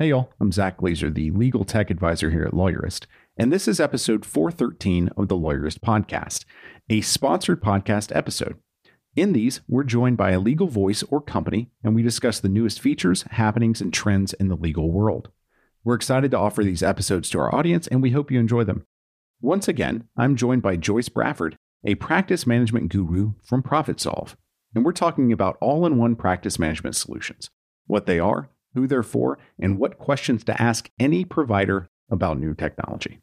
Hey, y'all. I'm Zach Glaser, the legal tech advisor here at Lawyerist, and this is episode 413 of the Lawyerist Podcast, a sponsored podcast episode. In these, we're joined by a legal voice or company, and we discuss the newest features, happenings, and trends in the legal world. We're excited to offer these episodes to our audience, and we hope you enjoy them. Once again, I'm joined by Joyce Brafford, a practice management guru from ProfitSolv, and we're talking about all in one practice management solutions, what they are, who they're for, and what questions to ask any provider about new technology.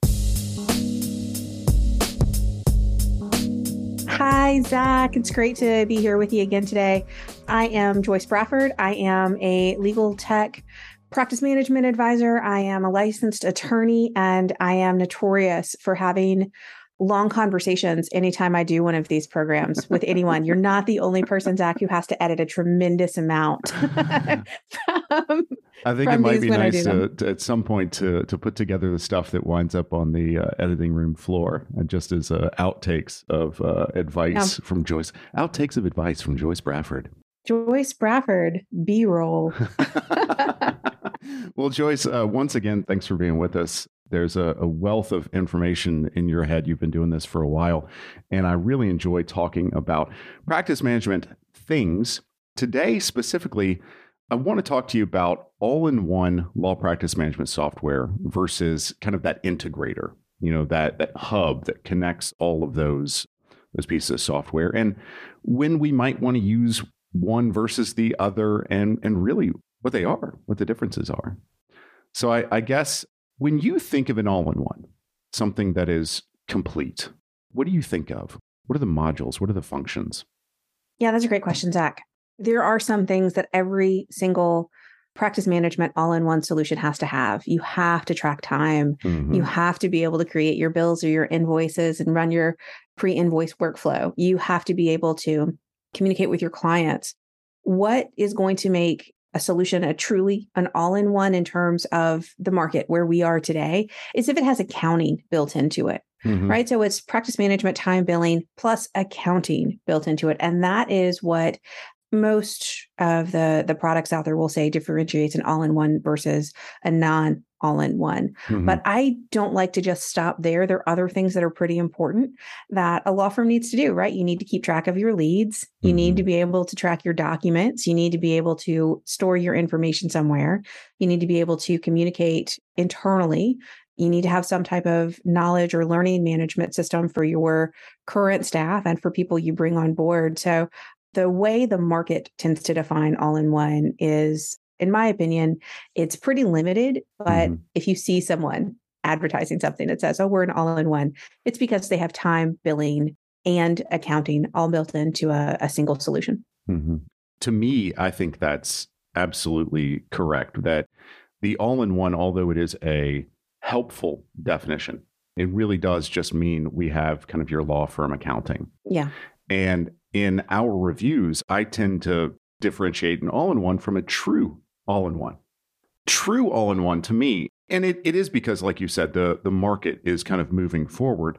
Hi, Zach. It's great to be here with you again today. I am Joyce Brafford. I am a legal tech practice management advisor. I am a licensed attorney, and I am notorious for having long conversations anytime I do one of these programs with anyone. You're not the only person, Zach, who has to edit a tremendous amount. from, I think it might be nice to, to, at some point to to put together the stuff that winds up on the uh, editing room floor, and just as uh, outtakes of uh, advice yeah. from Joyce. Outtakes of advice from Joyce Brafford. Joyce Brafford, B roll. well, Joyce, uh, once again, thanks for being with us. There's a, a, wealth of information in your head. You've been doing this for a while. And I really enjoy talking about practice management things. Today, specifically, I want to talk to you about all in one law practice management software versus kind of that integrator, you know, that, that hub that connects all of those, those pieces of software. And when we might want to use one versus the other and, and really what they are, what the differences are. So I, I guess when you think of an all in one, something that is complete, what do you think of? What are the modules? What are the functions? Yeah, that's a great question, Zach. There are some things that every single practice management all in one solution has to have. You have to track time. Mm-hmm. You have to be able to create your bills or your invoices and run your pre invoice workflow. You have to be able to communicate with your clients. What is going to make a solution, a truly an all in one in terms of the market where we are today, is if it has accounting built into it. Mm-hmm. Right. So it's practice management, time billing plus accounting built into it. And that is what most of the the products out there will say differentiates an all-in-one versus a non all in one. Mm-hmm. But I don't like to just stop there. There are other things that are pretty important that a law firm needs to do, right? You need to keep track of your leads. You mm-hmm. need to be able to track your documents. You need to be able to store your information somewhere. You need to be able to communicate internally. You need to have some type of knowledge or learning management system for your current staff and for people you bring on board. So, the way the market tends to define all in one is in my opinion, it's pretty limited. But mm-hmm. if you see someone advertising something that says, oh, we're an all in one, it's because they have time, billing, and accounting all built into a, a single solution. Mm-hmm. To me, I think that's absolutely correct. That the all in one, although it is a helpful definition, it really does just mean we have kind of your law firm accounting. Yeah. And in our reviews, I tend to differentiate an all in one from a true all in one. True all in one to me, and it, it is because, like you said, the, the market is kind of moving forward.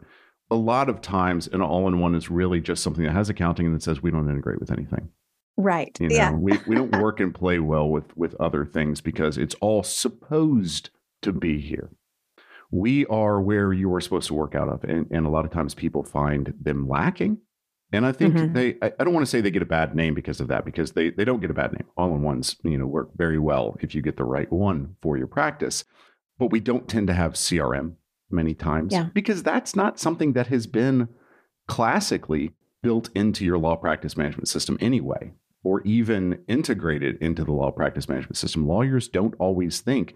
A lot of times, an all in one is really just something that has accounting and that says we don't integrate with anything. Right. You know, yeah. we, we don't work and play well with, with other things because it's all supposed to be here. We are where you are supposed to work out of. And, and a lot of times people find them lacking and I think mm-hmm. they, I don't want to say they get a bad name because of that, because they, they don't get a bad name. All in ones, you know, work very well if you get the right one for your practice. But we don't tend to have CRM many times yeah. because that's not something that has been classically built into your law practice management system anyway, or even integrated into the law practice management system. Lawyers don't always think,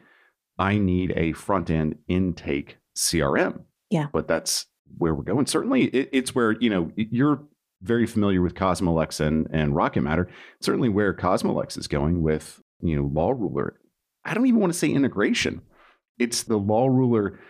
I need a front end intake CRM. Yeah. But that's where we're going. Certainly, it, it's where, you know, you're very familiar with Cosmolex and, and Rocket Matter. Certainly where Cosmolex is going with, you know, Law Ruler. I don't even want to say integration. It's the law ruler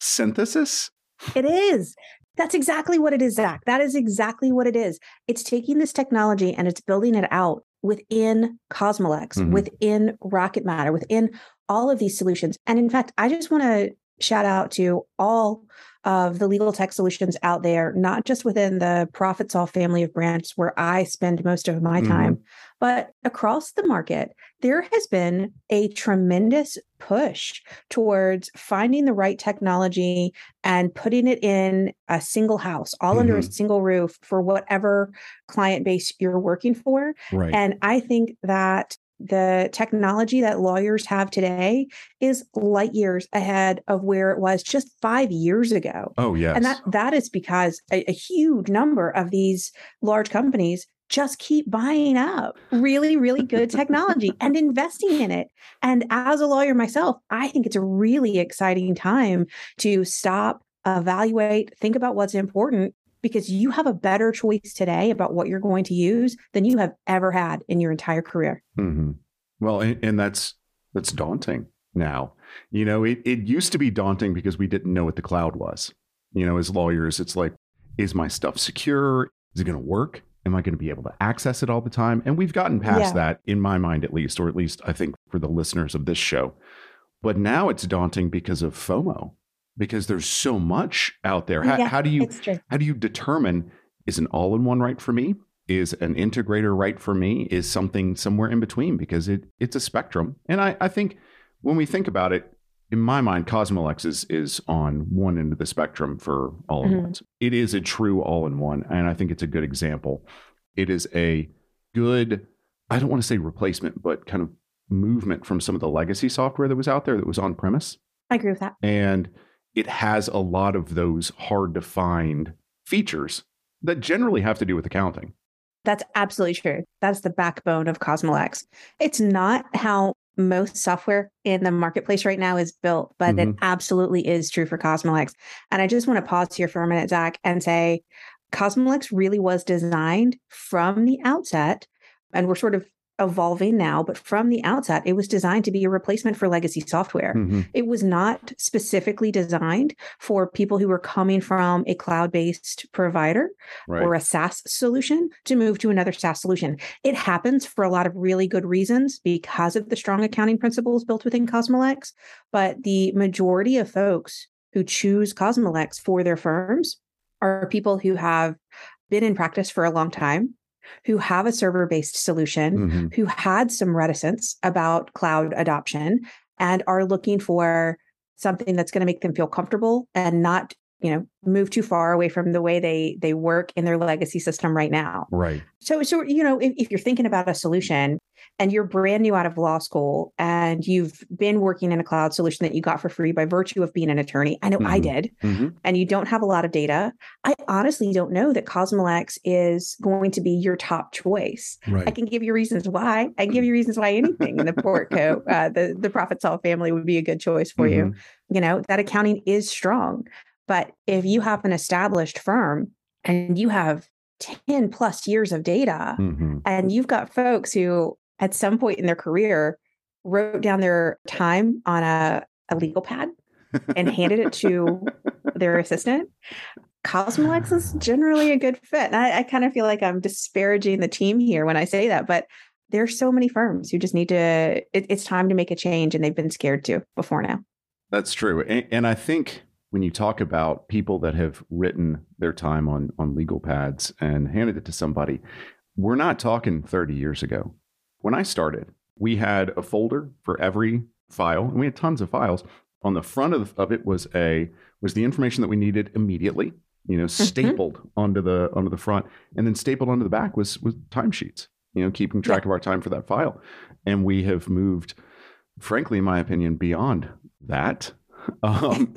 synthesis. It is. That's exactly what it is, Zach. That is exactly what it is. It's taking this technology and it's building it out within Cosmolex, mm-hmm. within Rocket Matter, within all of these solutions. And in fact, I just want to shout out to all of the legal tech solutions out there, not just within the ProfitSolv family of brands where I spend most of my mm-hmm. time, but across the market, there has been a tremendous push towards finding the right technology and putting it in a single house, all mm-hmm. under a mm-hmm. single roof for whatever client base you're working for. Right. And I think that the technology that lawyers have today is light years ahead of where it was just five years ago. Oh, yes. And that that is because a, a huge number of these large companies just keep buying up really, really good technology and investing in it. And as a lawyer myself, I think it's a really exciting time to stop, evaluate, think about what's important, because you have a better choice today about what you're going to use than you have ever had in your entire career. Mm-hmm. Well, and, and that's that's daunting now. You know, it, it used to be daunting because we didn't know what the cloud was. You know, as lawyers, it's like, is my stuff secure? Is it going to work? Am I going to be able to access it all the time? And we've gotten past yeah. that, in my mind at least, or at least I think for the listeners of this show. But now it's daunting because of FOMO because there's so much out there. How, yeah, how do you how do you determine is an all-in-one right for me? Is an integrator right for me? Is something somewhere in between? Because it it's a spectrum. And I, I think when we think about it, in my mind, Cosmolex is, is on one end of the spectrum for all-in-ones. Mm-hmm. It is a true all-in-one, and I think it's a good example. It is a good, I don't want to say replacement, but kind of movement from some of the legacy software that was out there that was on premise. I agree with that. And it has a lot of those hard to find features that generally have to do with accounting. That's absolutely true. That's the backbone of Cosmolex. It's not how most software in the marketplace right now is built, but mm-hmm. it absolutely is true for Cosmolex. And I just want to pause here for a minute, Zach, and say Cosmolex really was designed from the outset. And we're sort of evolving now, but from the outset, it was designed to be a replacement for legacy software. Mm-hmm. It was not specifically designed for people who were coming from a cloud based provider right. or a SaaS solution to move to another SaaS solution. It happens for a lot of really good reasons because of the strong accounting principles built within Cosmolex. But the majority of folks who choose Cosmolex for their firms are people who have been in practice for a long time who have a server based solution, mm-hmm. who had some reticence about cloud adoption and are looking for something that's going to make them feel comfortable and not you know move too far away from the way they they work in their legacy system right now right so so you know if, if you're thinking about a solution and you're brand new out of law school and you've been working in a cloud solution that you got for free by virtue of being an attorney i know mm-hmm. i did mm-hmm. and you don't have a lot of data i honestly don't know that cosmolex is going to be your top choice right. i can give you reasons why i can give you reasons why anything in the portco uh, the the ProfitSolv family would be a good choice for mm-hmm. you you know that accounting is strong but if you have an established firm and you have 10 plus years of data mm-hmm. and you've got folks who at some point in their career wrote down their time on a, a legal pad and handed it to their assistant cosmolex is generally a good fit. And I, I kind of feel like i'm disparaging the team here when i say that but there's so many firms who just need to it, it's time to make a change and they've been scared to before now. That's true. And, and i think when you talk about people that have written their time on on legal pads and handed it to somebody, we're not talking 30 years ago. When I started, we had a folder for every file, and we had tons of files. On the front of, of it was a was the information that we needed immediately, you know, mm-hmm. stapled onto the onto the front, and then stapled onto the back was was timesheets, you know, keeping track yeah. of our time for that file. And we have moved, frankly, in my opinion, beyond that. Um,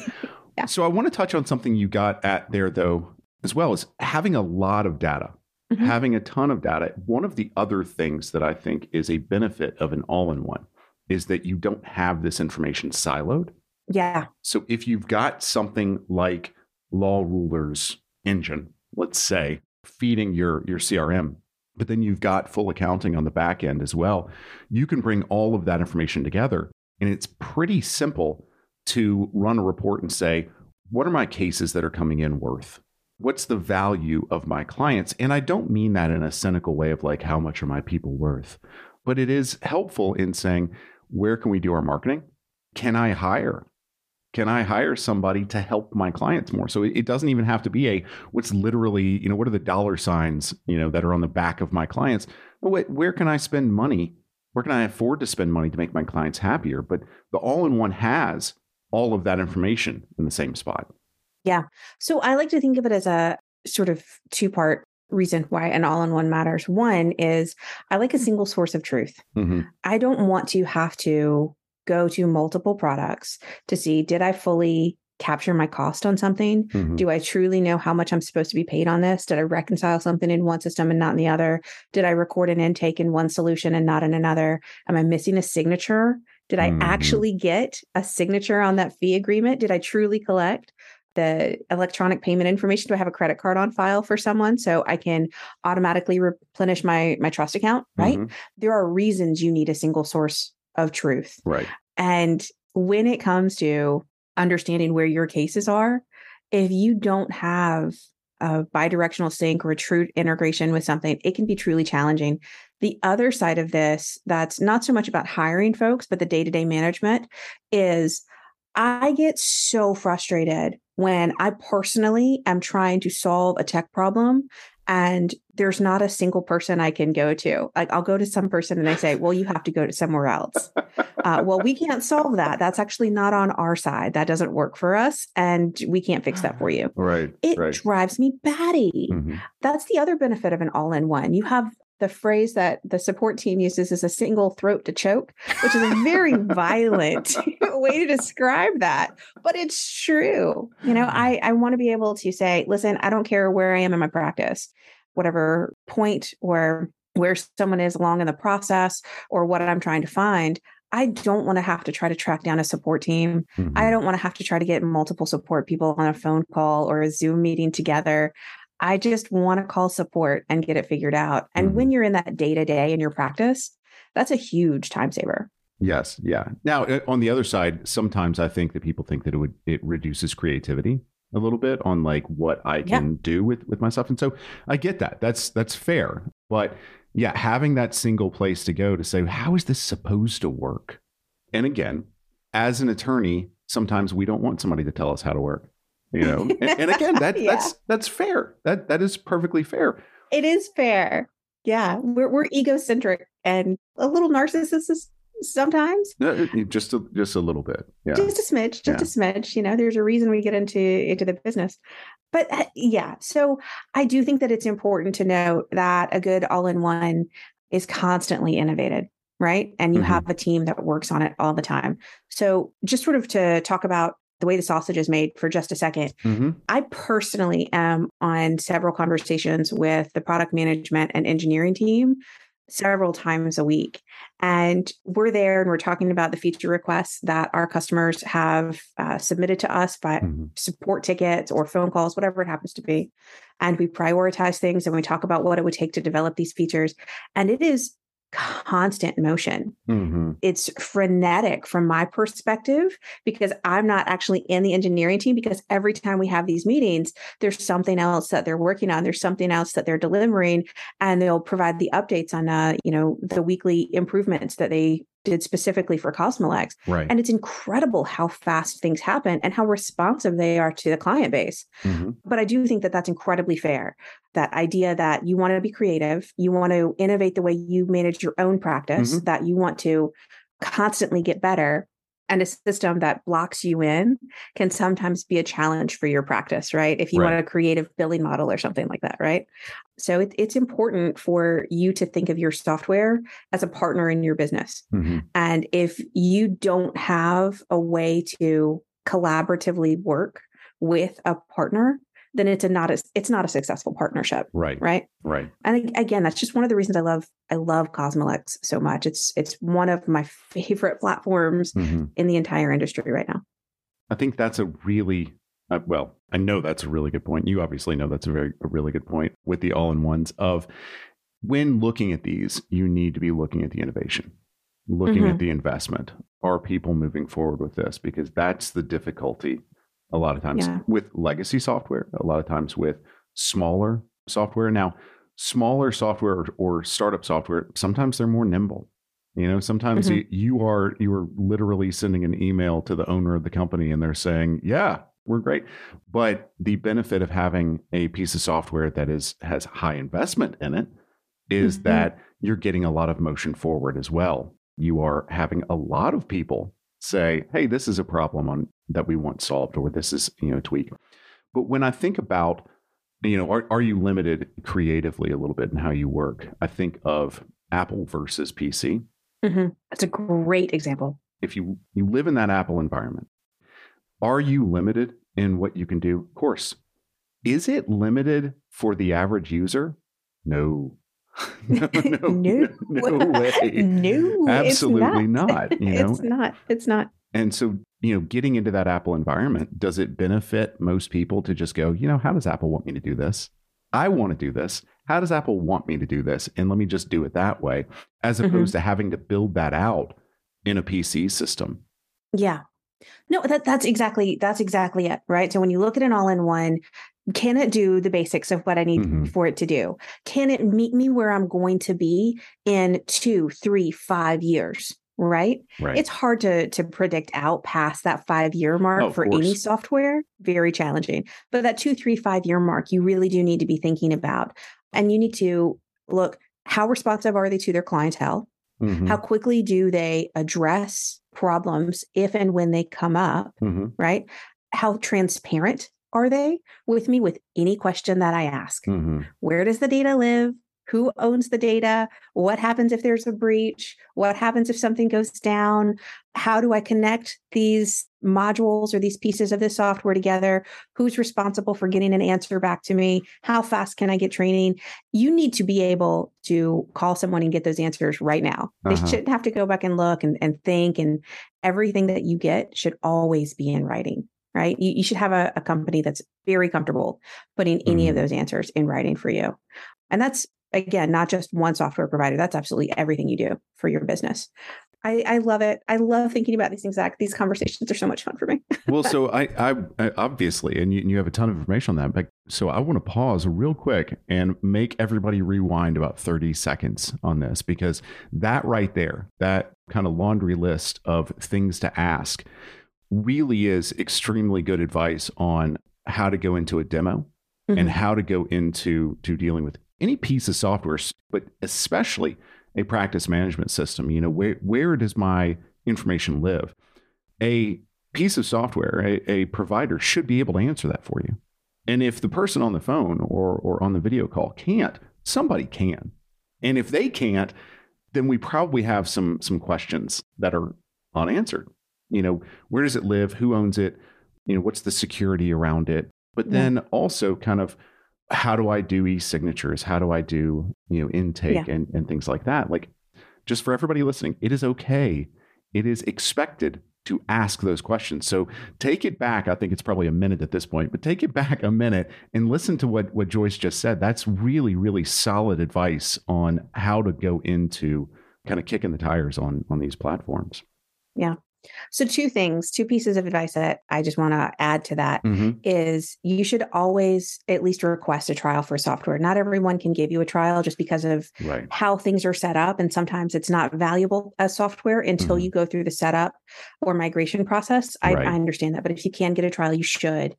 yeah. So I want to touch on something you got at there though, as well as having a lot of data, mm-hmm. having a ton of data. One of the other things that I think is a benefit of an all-in-one is that you don't have this information siloed. Yeah. So if you've got something like Law Ruler's engine, let's say, feeding your your CRM, but then you've got full accounting on the back end as well, you can bring all of that information together And it's pretty simple to run a report and say, what are my cases that are coming in worth? What's the value of my clients? And I don't mean that in a cynical way of like, how much are my people worth? But it is helpful in saying, where can we do our marketing? Can I hire? Can I hire somebody to help my clients more? So it doesn't even have to be a what's literally, you know, what are the dollar signs, you know, that are on the back of my clients? Where can I spend money? Where can I afford to spend money to make my clients happier? But the all in one has all of that information in the same spot. Yeah. So I like to think of it as a sort of two part reason why an all in one matters. One is I like a single source of truth. Mm-hmm. I don't want to have to go to multiple products to see did I fully capture my cost on something? Mm-hmm. Do I truly know how much I'm supposed to be paid on this? Did I reconcile something in one system and not in the other? Did I record an intake in one solution and not in another? Am I missing a signature? Did I mm-hmm. actually get a signature on that fee agreement? Did I truly collect? the electronic payment information do i have a credit card on file for someone so i can automatically replenish my my trust account right mm-hmm. there are reasons you need a single source of truth right and when it comes to understanding where your cases are if you don't have a bidirectional sync or a true integration with something it can be truly challenging the other side of this that's not so much about hiring folks but the day-to-day management is I get so frustrated when I personally am trying to solve a tech problem and there's not a single person I can go to. Like I'll go to some person and I say, "Well, you have to go to somewhere else." uh, well, we can't solve that. That's actually not on our side. That doesn't work for us, and we can't fix that for you. Right. It right. drives me batty. Mm-hmm. That's the other benefit of an all-in-one. You have the phrase that the support team uses is a single throat to choke, which is a very violent way to describe that. But it's true. You know, I, I want to be able to say, listen, I don't care where I am in my practice, whatever point or where someone is along in the process or what I'm trying to find. I don't want to have to try to track down a support team. Mm-hmm. I don't want to have to try to get multiple support people on a phone call or a Zoom meeting together. I just want to call support and get it figured out. And mm-hmm. when you're in that day to day in your practice, that's a huge time saver. Yes, yeah. Now, uh, on the other side, sometimes I think that people think that it would it reduces creativity a little bit on like what I can yeah. do with with myself, and so I get that. That's that's fair, but yeah, having that single place to go to say how is this supposed to work, and again, as an attorney, sometimes we don't want somebody to tell us how to work you know? And, and again that yeah. that's that's fair. That that is perfectly fair. It is fair. Yeah we're, we're egocentric and a little narcissist sometimes. Just a, just a little bit. Yeah. Just a smidge just yeah. a smidge you know there's a reason we get into into the business. But uh, yeah so i do think that it's important to note that a good all-in-one is constantly innovated right? And you mm-hmm. have a team that works on it all the time. So just sort of to talk about the way the sausage is made for just a 2nd mm-hmm. I personally am on several conversations with the product management and engineering team several times a week. And we're there and we're talking about the feature requests that our customers have uh, submitted to us by mm-hmm. support tickets or phone calls, whatever it happens to be. And we prioritize things and we talk about what it would take to develop these features. And it is constant motion. Mm-hmm. It's frenetic from my perspective because I'm not actually in the engineering team because every time we have these meetings, there's something else that they're working on. There's something else that they're delivering and they'll provide the updates on, uh, you know, the weekly improvements that they did specifically for Cosmolex. Right. And it's incredible how fast things happen and how responsive they are to the client base. Mm-hmm. But I do think that that's incredibly fair. That idea that you want to be creative, you want to innovate the way you manage your own practice, mm-hmm. that you want to constantly get better and a system that blocks you in can sometimes be a challenge for your practice, right? If you right. want a creative billing model or something like that, right? So it, it's important for you to think of your software as a partner in your business. Mm-hmm. And if you don't have a way to collaboratively work with a partner, then it's a not a, it's not a successful partnership. Right. Right. Right. And again, that's just one of the reasons I love I love Cosmolex so much. It's it's one of my favorite platforms mm-hmm. in the entire industry right now. I think that's a really uh, well, I know that's a really good point. You obviously know that's a very a really good point with the all-in-ones of when looking at these, you need to be looking at the innovation, looking mm-hmm. at the investment. are people moving forward with this? Because that's the difficulty a lot of times yeah. with legacy software, a lot of times with smaller software. Now, smaller software or, or startup software, sometimes they're more nimble. You know, sometimes mm-hmm. you, you are you are literally sending an email to the owner of the company and they're saying, "Yeah, we're great." But the benefit of having a piece of software that is has high investment in it is mm-hmm. that you're getting a lot of motion forward as well. You are having a lot of people say, "Hey, this is a problem on that we want solved or this is, you know, a tweak." But when I think about you know, are, are you limited creatively a little bit in how you work? I think of Apple versus PC. Mm-hmm. That's a great example. If you you live in that Apple environment, are you limited in what you can do? Of course. Is it limited for the average user? No. no, no, no, no way. no, absolutely not. not. You know, it's not. It's not. And so, you know, getting into that Apple environment, does it benefit most people to just go, you know, how does Apple want me to do this? I want to do this. How does Apple want me to do this? And let me just do it that way, as mm-hmm. opposed mm-hmm. to having to build that out in a PC system. Yeah. No, that that's exactly that's exactly it, right? So when you look at an all-in-one, can it do the basics of what I need mm-hmm. for it to do? Can it meet me where I'm going to be in two, three, five years? right? right? It's hard to to predict out past that five year mark oh, for any software. Very challenging. But that two, three, five year mark, you really do need to be thinking about. And you need to look how responsive are they to their clientele? Mm-hmm. How quickly do they address problems if and when they come up? Mm-hmm. Right? How transparent are they with me with any question that I ask? Mm-hmm. Where does the data live? who owns the data what happens if there's a breach what happens if something goes down how do i connect these modules or these pieces of the software together who's responsible for getting an answer back to me how fast can i get training you need to be able to call someone and get those answers right now uh-huh. they shouldn't have to go back and look and, and think and everything that you get should always be in writing right you, you should have a, a company that's very comfortable putting any mm-hmm. of those answers in writing for you and that's again, not just one software provider. That's absolutely everything you do for your business. I, I love it. I love thinking about these things. Zach. These conversations are so much fun for me. well, so I, I, I obviously, and you, you, have a ton of information on that. But so I want to pause real quick and make everybody rewind about thirty seconds on this because that right there, that kind of laundry list of things to ask, really is extremely good advice on how to go into a demo mm-hmm. and how to go into to dealing with any piece of software, but especially a practice management system. You know, where where does my information live? A piece of software, a, a provider should be able to answer that for you. And if the person on the phone or or on the video call can't, somebody can. And if they can't, then we probably have some some questions that are unanswered. You know, where does it live? Who owns it? You know, what's the security around it? But then also kind of how do I do e-signatures? How do I do, you know, intake yeah. and, and things like that? Like just for everybody listening, it is okay. It is expected to ask those questions. So take it back. I think it's probably a minute at this point, but take it back a minute and listen to what, what Joyce just said. That's really, really solid advice on how to go into kind of kicking the tires on on these platforms. Yeah. So, two things, two pieces of advice that I just want to add to that mm-hmm. is you should always at least request a trial for software. Not everyone can give you a trial just because of right. how things are set up. And sometimes it's not valuable as software until mm-hmm. you go through the setup or migration process. I, right. I understand that. But if you can get a trial, you should.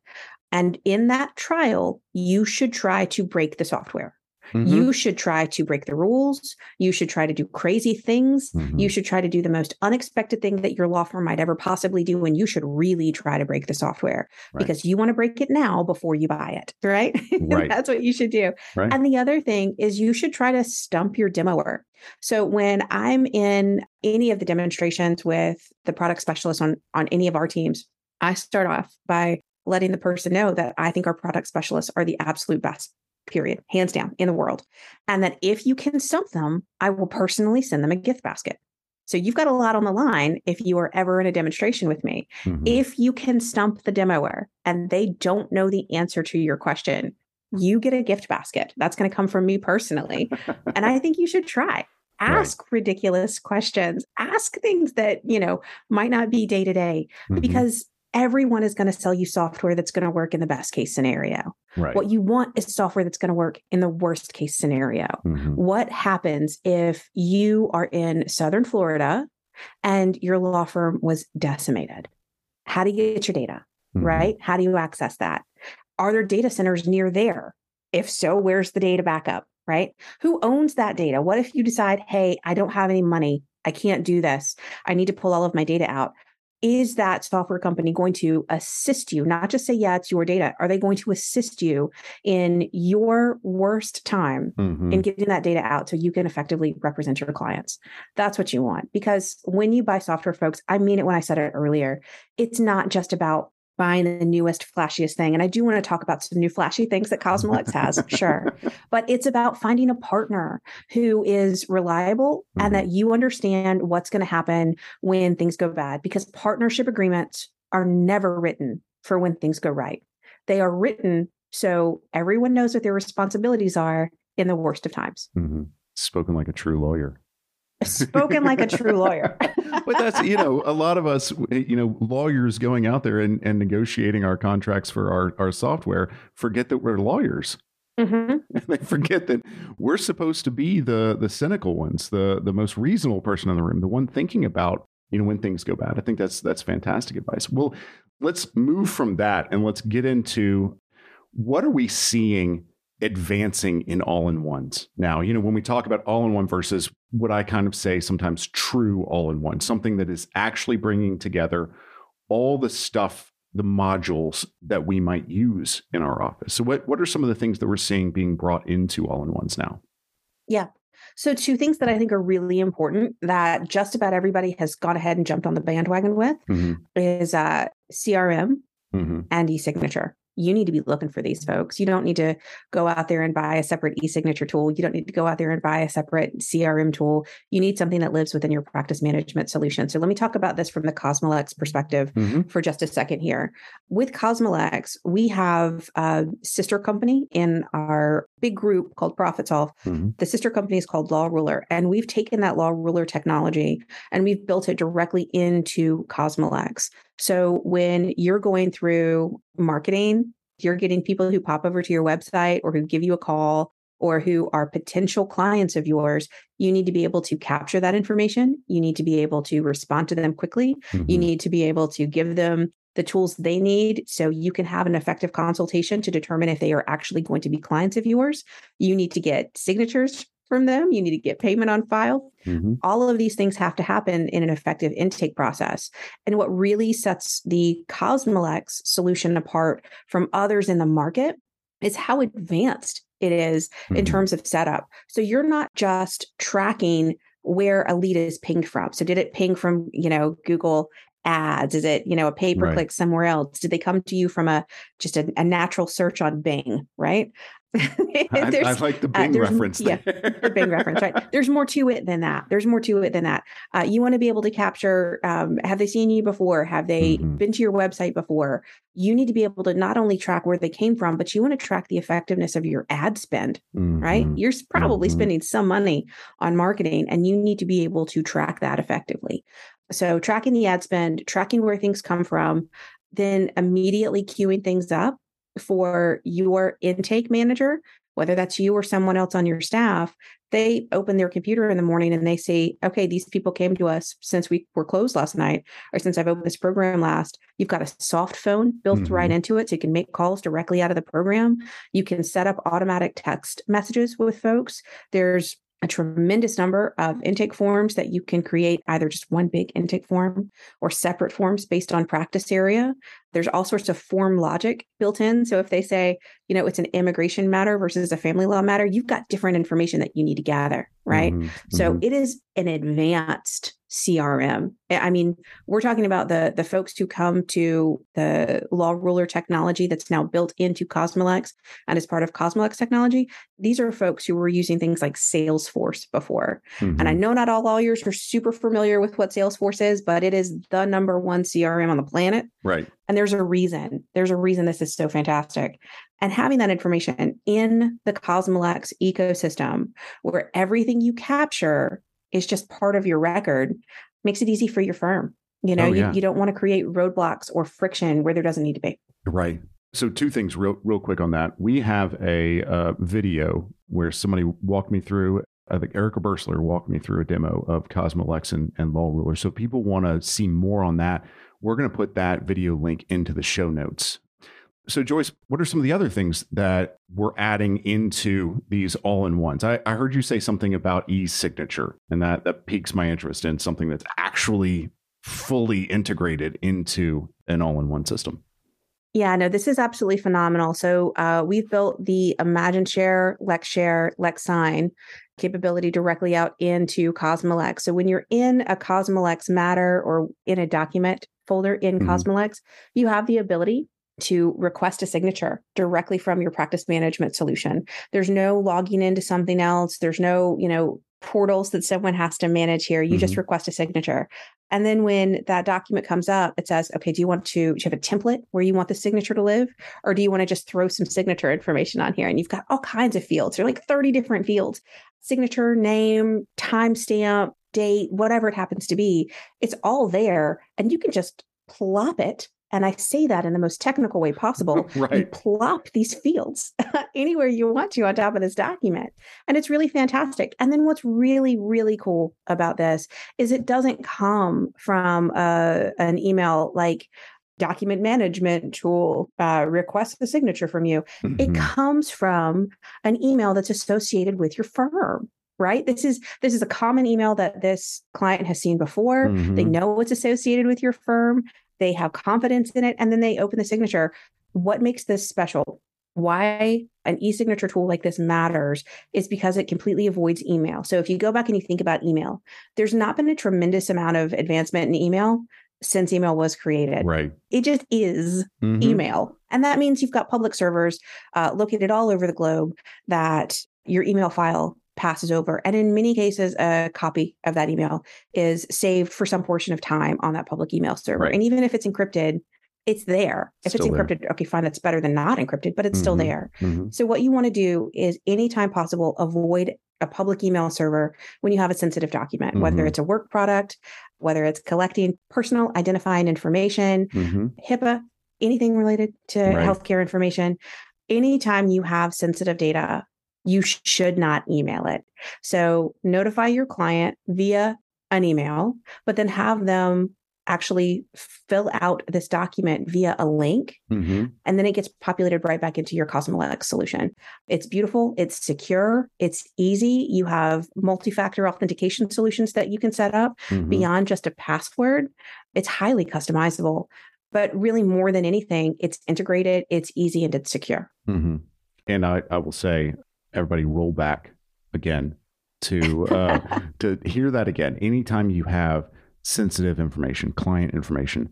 And in that trial, you should try to break the software. Mm-hmm. You should try to break the rules. You should try to do crazy things. Mm-hmm. You should try to do the most unexpected thing that your law firm might ever possibly do. And you should really try to break the software right. because you want to break it now before you buy it. Right. right. That's what you should do. Right. And the other thing is you should try to stump your demoer. So when I'm in any of the demonstrations with the product specialist on, on any of our teams, I start off by letting the person know that I think our product specialists are the absolute best period, hands down in the world. And that if you can stump them, I will personally send them a gift basket. So you've got a lot on the line if you are ever in a demonstration with me. Mm-hmm. If you can stump the demoer and they don't know the answer to your question, you get a gift basket. That's going to come from me personally. and I think you should try. ask right. ridiculous questions ask things that you know might not be day to day because everyone is going to sell you software that's going to work in the best case scenario right. what you want is software that's going to work in the worst case scenario mm-hmm. what happens if you are in southern florida and your law firm was decimated how do you get your data mm-hmm. right how do you access that are there data centers near there if so where's the data backup right? Who owns that data? What if you decide, hey, I don't have any money. I can't do this. I need to pull all of my data out. Is that software company going to assist you? Not just say, yeah, it's your data. Are they going to assist you in your worst time mm-hmm. in getting that data out so you can effectively represent your clients? That's what you want. Because when you buy software, folks, I mean it when I said it earlier, it's not just about buying the newest, flashiest thing. And I do want to talk about some new flashy things that Cosmolex has, sure. But it's about finding a partner who is reliable mm-hmm. and that mm-hmm. you understand what's going to happen when things go bad because partnership agreements are never written for when things go right. They are written so everyone knows what their responsibilities are in the worst of times. Mm-hmm. Spoken like a true lawyer spoken like a true lawyer. but that's you know a lot of us you know lawyers going out there and, and negotiating our contracts for our, our software forget that we're lawyers. Mm-hmm. they forget that we're supposed to be the the cynical ones, the the most reasonable person in the room, the one thinking about you know when things go bad. I think that's that's fantastic advice. Well, let's move from that and let's get into what are we seeing advancing in all in ones. Now, you know, when we talk about all in one versus what I kind of say sometimes true all in one, something that is actually bringing together all the stuff, the modules that we might use in our office. So, what, what are some of the things that we're seeing being brought into all in ones now? Yeah. So, two things that I think are really important that just about everybody has gone ahead and jumped on the bandwagon with mm-hmm. is uh, CRM mm-hmm. and e signature you need to be looking for these folks. You don't need to go out there and buy a separate e-signature tool. You don't need to go out there and buy a separate CRM tool. You need something that lives within your practice management solution. So let me talk about this from the Cosmolex perspective mm-hmm. for just a second here. With Cosmolex, we have a sister company in our big group called ProfitSolv. Mm-hmm. The sister company is called Law Ruler, and we've taken that Law Ruler technology and we've built it directly into Cosmolex. So when you're going through marketing, you're getting people who pop over to your website or who give you a call or who are potential clients of yours, you need to be able to capture that information. You need to be able to respond to them quickly. Mm-hmm. You need to be able to give them the tools they need so you can have an effective consultation to determine if they are actually going to be clients of yours. You need to get signatures from them. You need to get payment on file. Mm-hmm. All of these things have to happen in an effective intake process. And what really sets the Cosmolex solution apart from others in the market is how advanced it is mm-hmm. in terms of setup. So you're not just tracking where a lead is pinged from. So did it ping from, you know, Google ads? Is it, you know, a pay per click right. somewhere else? Did they come to you from a just a, a, natural search on Bing, right? I, I, like the uh, Bing uh, reference. Yeah, the Bing reference, right? There's more to it than that. There's more to it than that. Uh, you want to be able to capture um, have they seen you before? Have they mm-hmm. been to your website before? You need to be able to not only track where they came from, but you want to track the effectiveness of your ad spend, mm-hmm. right? You're probably mm-hmm. spending some money on marketing and you need to be able to track that effectively. So, tracking the ad spend, tracking where things come from, then immediately queuing things up for your intake manager, whether that's you or someone else on your staff, they open their computer in the morning and they say, okay, these people came to us since we were closed last night or since I've opened this program last. You've got a soft phone built mm-hmm. right into it so you can make calls directly out of the program. You can set up automatic text messages with folks. There's a tremendous number of intake forms that you can create either just one big intake form or separate forms based on practice area. There's all sorts of form logic built in. So if they say, you know, it's an immigration matter versus a family law matter, you've got different information that you need to gather, right? Mm-hmm. So mm-hmm. it is an advanced CRM. I mean, we're talking about the the folks who come to the Law Ruler technology that's now built into Cosmolex and is part of Cosmolex technology. These are folks who were using things like Salesforce before. Mm-hmm. And I mm-hmm. know not all lawyers are super familiar with what Salesforce is, but it is the number one CRM on the planet. Right. And there's a reason. There's a reason this is so fantastic. And having that information in the Cosmolex ecosystem where everything you capture is just part of your record makes it easy for your firm. You know, oh, yeah. you, you don't want to create roadblocks or friction where there doesn't need to be. Right. So two things real real quick on that. We have a uh, video where somebody walked me through. I think Erica Bursler walked me through a demo of Cosmolex and, and Law Ruler. So people want to see more on that. We're going to put that video link into the show notes. So Joyce, what are some of the other things that we're adding into these all-in-ones? I, I heard you say something about e-signature, and that that piques my interest in something that's actually fully integrated into an all-in-one system. Yeah, no, this is absolutely phenomenal. So uh, we've built the Imagine Share, Lex Share, Lex Sign capability directly out into Cosmolex. So when you're in a Cosmolex matter or in a document folder in mm-hmm. Cosmolex, you have the ability to request a signature directly from your practice management solution. There's no logging into something else. There's no, you know, portals that someone has to manage here. You mm-hmm. just request a signature. And then when that document comes up, it says, okay, do you want to, do you have a template where you want the signature to live? Or do you want to just throw some signature information on here? And you've got all kinds of fields. There are like 30 different fields signature, name, timestamp, date, whatever it happens to be. It's all there. And you can just plop it and I say that in the most technical way possible. right. You plop these fields anywhere you want to on top of this document. And it's really fantastic. And then what's really, really cool about this is it doesn't come from uh, an email like, document management tool uh, requests the signature from you. Mm-hmm. It comes from an email that's associated with your firm right this is this is a common email that this client has seen before mm-hmm. they know it's associated with your firm they have confidence in it, and then they open the signature. What makes this special? Why an e signature tool like this matters is because it completely avoids email. So if you go back and you think about email, there's not been a tremendous amount of advancement in email since email was created. Right. It just is mm-hmm. email. And that means you've got public servers uh, located all over the globe that your email file passes over. And in many cases, a copy of that email is saved for some portion of time on that public email server. Right. And even if it's encrypted, it's there. If still it's encrypted, there. okay, fine, that's better than not encrypted, but it's mm-hmm. still there. Mm-hmm. So what you want to do is anytime possible, avoid a public email server when you have a sensitive document, mm-hmm. whether it's a work product, whether it's collecting personal identifying information, mm-hmm. HIPAA, anything related to right. healthcare information. Anytime you have sensitive data, you should not email it. So notify your client via an email, but then have them actually fill out this document via a link mm-hmm. and then it gets populated right back into your Cosmolex solution. It's beautiful, it's secure, it's easy. You have multi-factor authentication solutions that you can set up mm-hmm. beyond just a password. It's highly customizable, but really more than anything, it's integrated, it's easy and it's secure. Mm-hmm. And I, I will say everybody roll back again to uh, to hear that again. Anytime you have sensitive information, client information,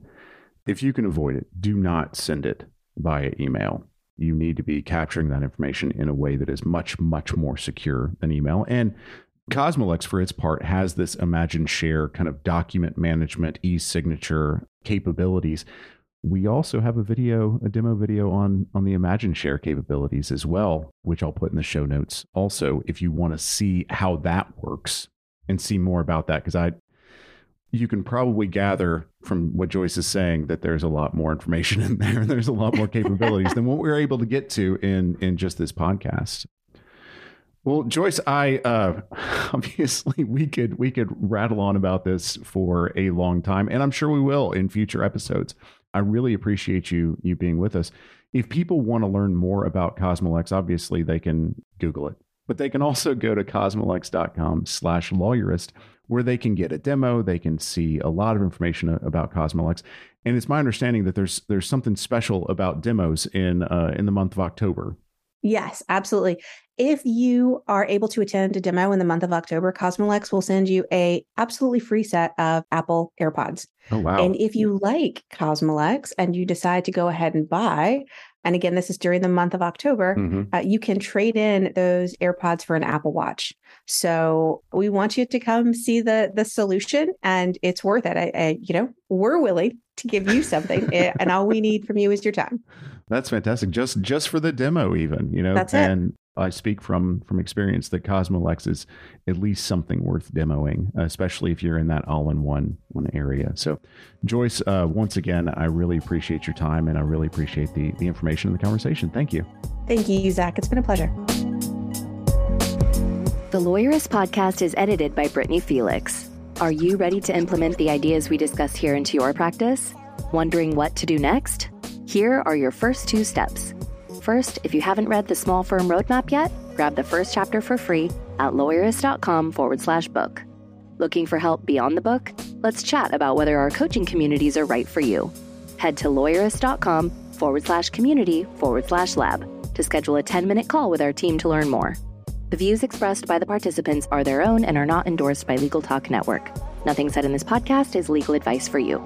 if you can avoid it, do not send it via email. You need to be capturing that information in a way that is much, much more secure than email. And Cosmolex, for its part, has this Imagine Share kind of document management, e signature capabilities we also have a video, a demo video on on the Imagine Share capabilities as well, which I'll put in the show notes. Also, if you want to see how that works and see more about that, because I, you can probably gather from what Joyce is saying that there's a lot more information in there, and there's a lot more capabilities than what we are able to get to in in just this podcast. Well, Joyce, I uh, obviously we could we could rattle on about this for a long time, and I'm sure we will in future episodes. I really appreciate you you being with us. If people want to learn more about Cosmolex, obviously they can Google it, but they can also go to cosmolex.com slash lawyerist where they can get a demo. They can see a lot of information about Cosmolex. And it's my understanding that there's there's something special about demos in uh, in the month of October. Yes, absolutely. If you are able to attend a demo in the month of October, Cosmolex will send you a absolutely free set of Apple AirPods. Oh wow. And if you like Cosmolex and you decide to go ahead and buy, and again, this is during the month of October, mm-hmm. uh, you can trade in those AirPods for an Apple Watch. So we want you to come see the the solution, and it's worth it. I, I you know, we're willing to give you something, eh, and all we need from you is your time. That's fantastic. Just just for the demo, even you know. That's and it. I speak from from experience that Cosmolex is at least something worth demoing, especially if you're in that all-in-one one area. So, Joyce, uh, once again, I really appreciate your time and I really appreciate the the information and the conversation. Thank you. Thank you, Zach. It's been a pleasure. The Lawyerist podcast is edited by Brittany Felix. Are you ready to implement the ideas we discuss here into your practice? Wondering what to do next? Here are your first two steps. First, if you haven't read the Small Firm Roadmap yet, grab the first chapter for free at lawyerist.com forward slash book. Looking for help beyond the book? Let's chat about whether our coaching communities are right for you. Head to lawyerist.com forward slash community forward slash lab to schedule a 10 minute call with our team to learn more. The views expressed by the participants are their own and are not endorsed by Legal Talk Network. Nothing said in this podcast is legal advice for you.